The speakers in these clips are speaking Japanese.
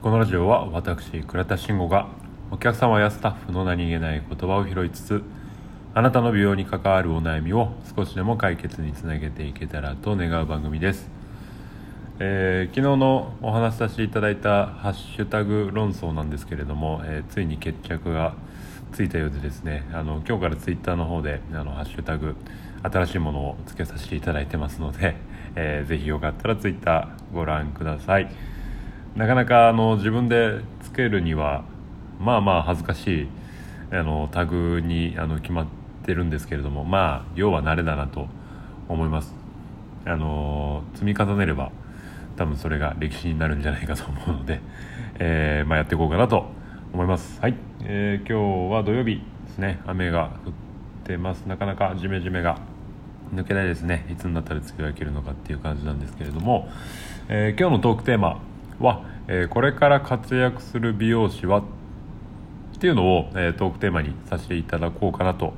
このラジオは私倉田慎吾がお客様やスタッフの何気ない言葉を拾いつつあなたの美容に関わるお悩みを少しでも解決につなげていけたらと願う番組です、えー昨日のお話しさせていただいたハッシュタグ論争なんですけれども、えーついに決着がついたようでですねあの今日からツイッターの方であのハッシュタグ新しいものをつけさせていただいてますので、えーぜひよかったらツイッターご覧ください。なかなかあの自分でつけるにはまあまあ恥ずかしいあのタグにあの決まってるんですけれどもまあ要は慣れだなと思います。あの積み重ねれば多分それが歴史になるんじゃないかと思うので、えーまあ、やっていこうかなと思います。はい、えー今日は土曜日ですね。雨が降ってます。なかなかジメジメが抜けないですね。いつになったら梅雨が明けるのかっていう感じなんですけれども、えー今日のトークテーマは、えーこれから活躍する美容師はっていうのを、えートークテーマにさせていただこうかなと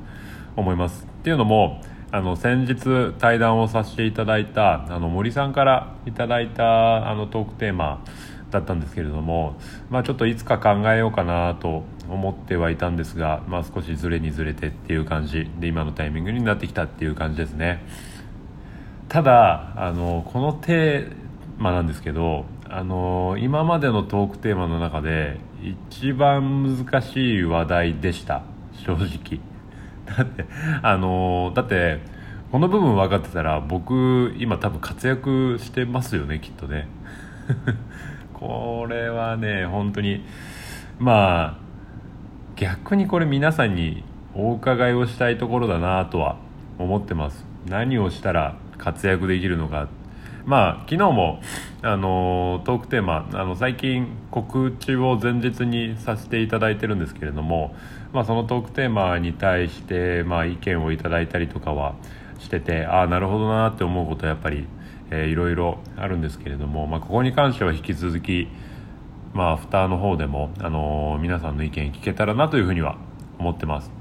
思います。っていうのもあの先日対談をさせていただいたあの森さんからいただいたあのトークテーマだったんですけれども、まあ、ちょっといつか考えようかなと思ってはいたんですが、まあ、少しずれにずれてっていう感じで今のタイミングになってきたっていう感じですね。ただあのこのテーマなんですけどあの今までのトークテーマの中で一番難しい話題でした。正直。だってあのだってこの部分分かってたら僕今多分活躍してますよねきっとね。これはね本当にまあ逆にこれ皆さんにお伺いをしたいところだなとは思ってます。何をしたら活躍できるのかまあ昨日もあのトークテーマあの最近告知を前日にさせていただいてるんですけれども、まあ、そのトークテーマに対して、まあ、意見をいただいたりとかはしててああなるほどなって思うことはやっぱり、えーいろいろあるんですけれども、まあ、ここに関しては引き続きまあ、アフターの方でも、あのー皆さんの意見聞けたらなというふうには思ってます。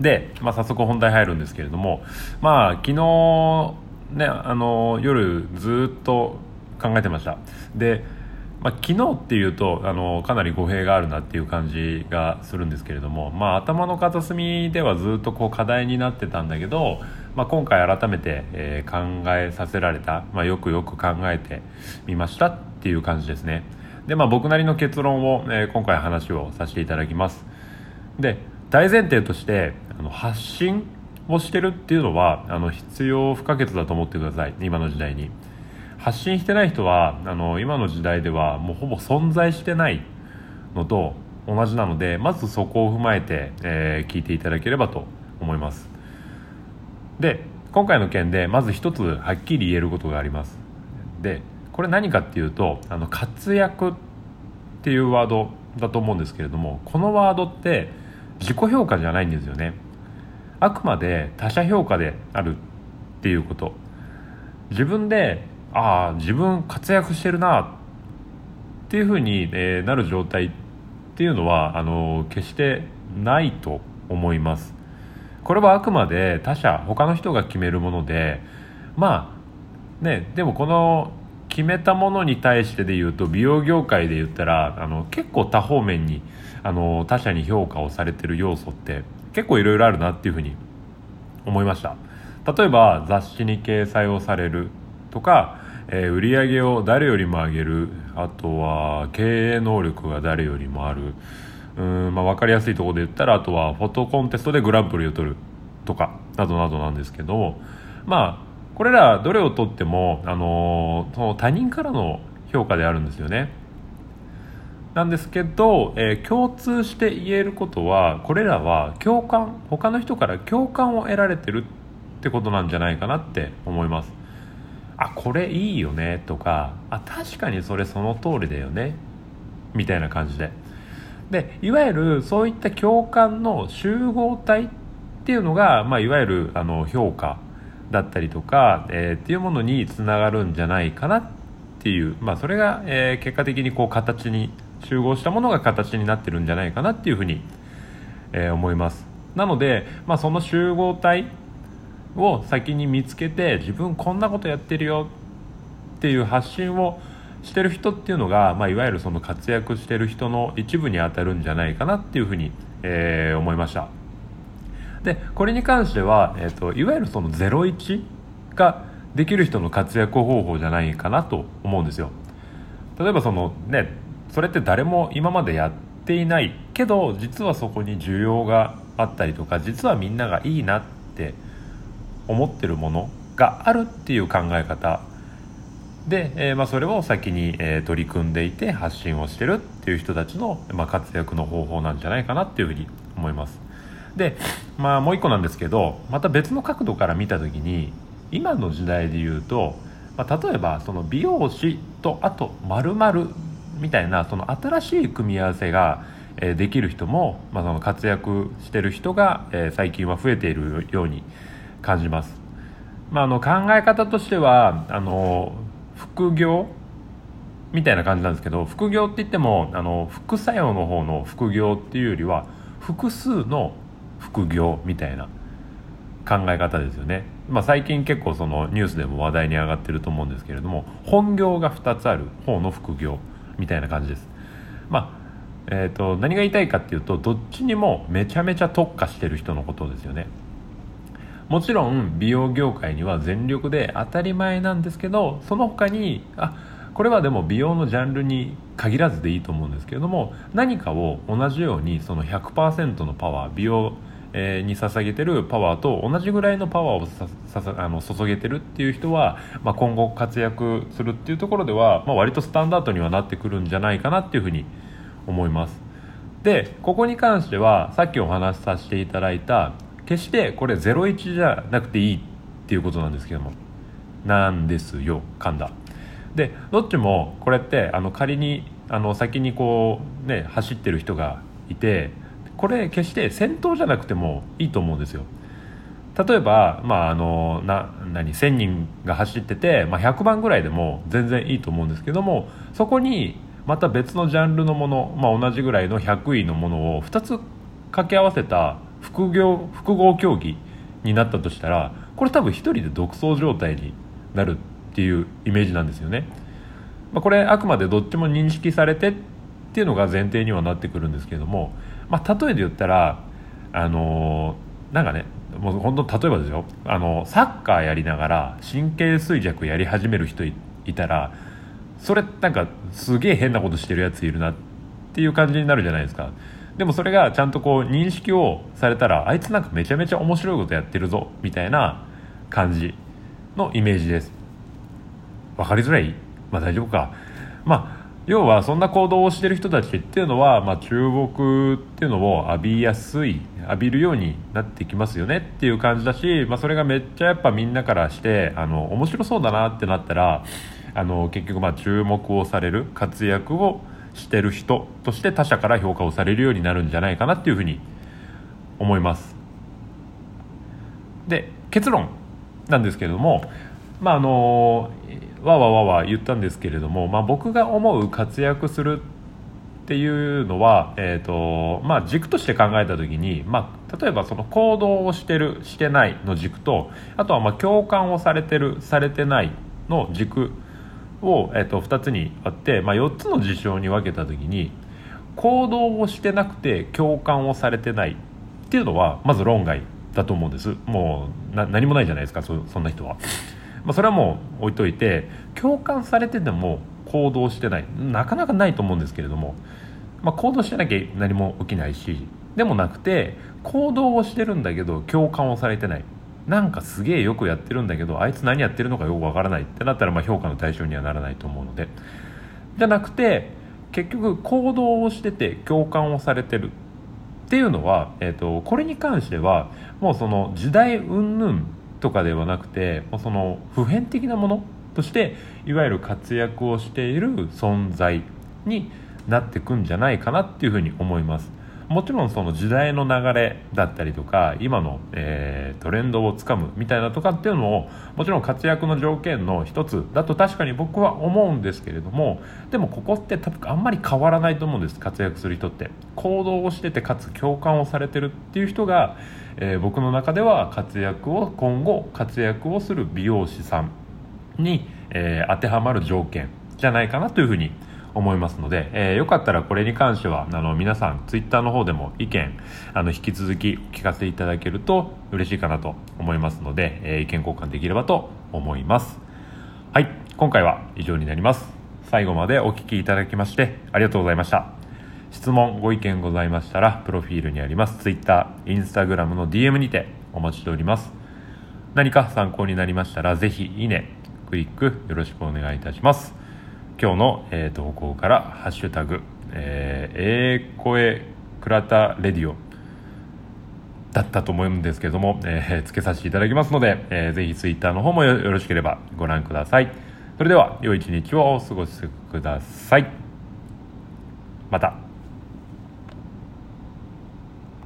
で、まあ、早速本題入るんですけれども、まあ、昨日、ねあの夜ずっと考えてました。で、まあ、昨日っていうと、あのかなり語弊があるなっていう感じがするんですけれども、まあ、頭の片隅ではずっとこう課題になってたんだけど、まあ、今回改めて、えー考えさせられた、まあ、よくよく考えてみましたっていう感じですね。で、まあ、僕なりの結論を、えー今回話をさせていただきます。で大前提としてあの発信をしてるっていうのはあの必要不可欠だと思ってください。今の時代に。発信してない人はあの今の時代ではもうほぼ存在してないのと同じなのでまずそこを踏まえて、えー聞いていただければと思います。で今回の件でまず一つはっきり言えることがあります。でこれ何かっていうとあの活躍っていうワードだと思うんですけれどもこのワードって自己評価じゃないんですよね。あくまで他者評価であるっていうこと。自分でああ自分活躍してるなっていうふうに、えなる状態っていうのはあの決してないと思います。これはあくまで他者他の人が決めるものでまあねでもこの決めたものに対してで言うと美容業界で言ったらあの結構多方面にあの他者に評価をされてる要素って結構いろいろあるなっていうふうに思いました。例えば雑誌に掲載をされるとか、えー売り上げを誰よりも上げるあとは経営能力が誰よりもある。うん、まあ、分かりやすいところで言ったらあとはフォトコンテストでグランプリを取るとかなどなどなんですけどまあこれらどれをとっても、あのーその他人からの評価であるんですよね。なんですけど、えー共通して言えることはこれらは共感他の人から共感を得られてるってことなんじゃないかなって思います。あこれいいよねとかあ確かにそれその通りだよねみたいな感じで。でいわゆるそういった共感の集合体っていうのが、まあ、いわゆるあの評価だったりとか、えーっていうものにつながるんじゃないかなっていう、まあ、それが、えー結果的にこう形に集合したものが形になってるんじゃないかなっていうふうに、えー思います。なので、まあ、その集合体を先に見つけて自分こんなことやってるよっていう発信をしてる人っていうのが、まあ、いわゆるその活躍してる人の一部に当たるんじゃないかなっていうふうに、えー、思いました。でこれに関しては、えーと、いわゆるその01ができる人の活躍方法じゃないかなと思うんですよ。例えばそのねそれって誰も今までやっていないけど実はそこに需要があったりとか実はみんながいいなって思ってるものがあるっていう考え方。で、えー、まあ、それを先に、えー、取り組んでいて発信をしてるっていう人たちの、まあ、活躍の方法なんじゃないかなっていうふうに思います。で、まあ、もう一個なんですけどまた別の角度から見た時に今の時代で言うと、まあ、例えばその美容師とあと〇〇みたいなその新しい組み合わせが、できる人も、まあ、その活躍してる人が、最近は増えているように感じます、まあ、あの考え方としてはあの副業みたいな感じなんですけど副業って言ってもあの副作用の方の副業っていうよりは複数の副業みたいな考え方ですよね、まあ、最近結構そのニュースでも話題に上がってると思うんですけれども本業が2つある方の副業。みたいな感じです。まあえーと、何が言いたいかっていうとどっちにもめちゃめちゃ特化してる人のことですよね。もちろん美容業界には全力で当たり前なんですけどその他にあこれはでも美容のジャンルに限らずでいいと思うんですけれども何かを同じようにその100%のパワー美容に捧げてるパワーと同じぐらいのパワーをさあの注げてるっていう人は、まあ、今後活躍するっていうところでは、まあ、割とスタンダードにはなってくるんじゃないかなっていうふうに思います。でここに関してはさっきお話しさせていただいた決してこれ01じゃなくていいっていうことなんですけども。なんですよ噛んだでどっちもこれってあの仮にあの先にこうね走ってる人がいてこれ決して先頭じゃなくてもいいと思うんですよ。例えば、まあ、あのな何1000人が走ってて、まあ、100番ぐらいでも全然いいと思うんですけどもそこにまた別のジャンルのもの、まあ、同じぐらいの100位のものを2つ掛け合わせた副業複合競技になったとしたらこれ多分1人で独走状態になるっていうイメージなんですよね、まあ、これあくまでどっちも認識されてっていうのが前提にはなってくるんですけども、まあ、例えで言ったらあのー、なんかねもう本当例えばですよ。あのサッカーやりながら神経衰弱やり始める人いたらそれなんかすげえ変なことしてるやついるなっていう感じになるじゃないですか。でもそれがちゃんとこう認識をされたらあいつなんかめちゃめちゃ面白いことやってるぞみたいな感じのイメージです。分かりづらい。まあ大丈夫か。まあ要はそんな行動をしてる人たちっていうのは、まあ、注目っていうのを浴びやすい浴びるようになってきますよねっていう感じだし、まあ、それがめっちゃやっぱみんなからしてあの面白そうだなってなったらあの結局まあ注目をされる活躍をしてる人として他者から評価をされるようになるんじゃないかなっていうふうに思います。で結論なんですけれどもまああのわわわわ言ったんですけれども、まあ、僕が思う活躍するっていうのは、えーとまあ、軸として考えた時に、まあ、例えばその行動をしてるしてないの軸とあとはま共感をされてるされてないの軸を、えー、と2つにあって、まあ、4つの事象に分けた時に行動をしてなくて共感をされてないっていうのはまず論外だと思うんです。もう何もないじゃないですかそんな人は、まあ、それはもう置いといて共感されてても行動してない。なかなかないと思うんですけれども、まあ、行動してなきゃ何も起きないしでもなくて行動をしてるんだけど共感をされてない。なんかすげえよくやってるんだけどあいつ何やってるのかよくわからない。ってなったらまあ評価の対象にはならないと思うので。じゃなくて結局行動をしてて共感をされてる。っていうのは、えーと、これに関してはもうその時代云々とかではなくてもうその普遍的なものとしていわゆる活躍をしている存在になってくんじゃないかなっていうふうに思います。もちろんその時代の流れだったりとか今の、えー、トレンドをつかむみたいなとかっていうのをもちろん活躍の条件の一つだと確かに僕は思うんですけれどもでもここって多分あんまり変わらないと思うんです活躍する人って。行動をしててかつ共感をされてるっていう人が、えー、僕の中では活躍を今後活躍をする美容師さんに、えー、当てはまる条件じゃないかなというふうに思います思いますので、えー、よかったらこれに関してはあの皆さんツイッターの方でも意見あの引き続きお聞かせいただけると嬉しいかなと思いますので、えー、意見交換できればと思います。はい今回は以上になります。最後までお聴きいただきましてありがとうございました。質問ご意見ございましたらプロフィールにありますツイッター、Instagram の DM にてお待ちしております。何か参考になりましたらぜひいいねクリックよろしくお願いいたします。今日の、えー、投稿から「ハッシュタグ、えー、えー、声倉田レディオ」だったと思うんですけども、えー、つけさせていただきますので、えー、ぜひツイッターの方もよろしければご覧ください。それでは良い一日をお過ごしください。また。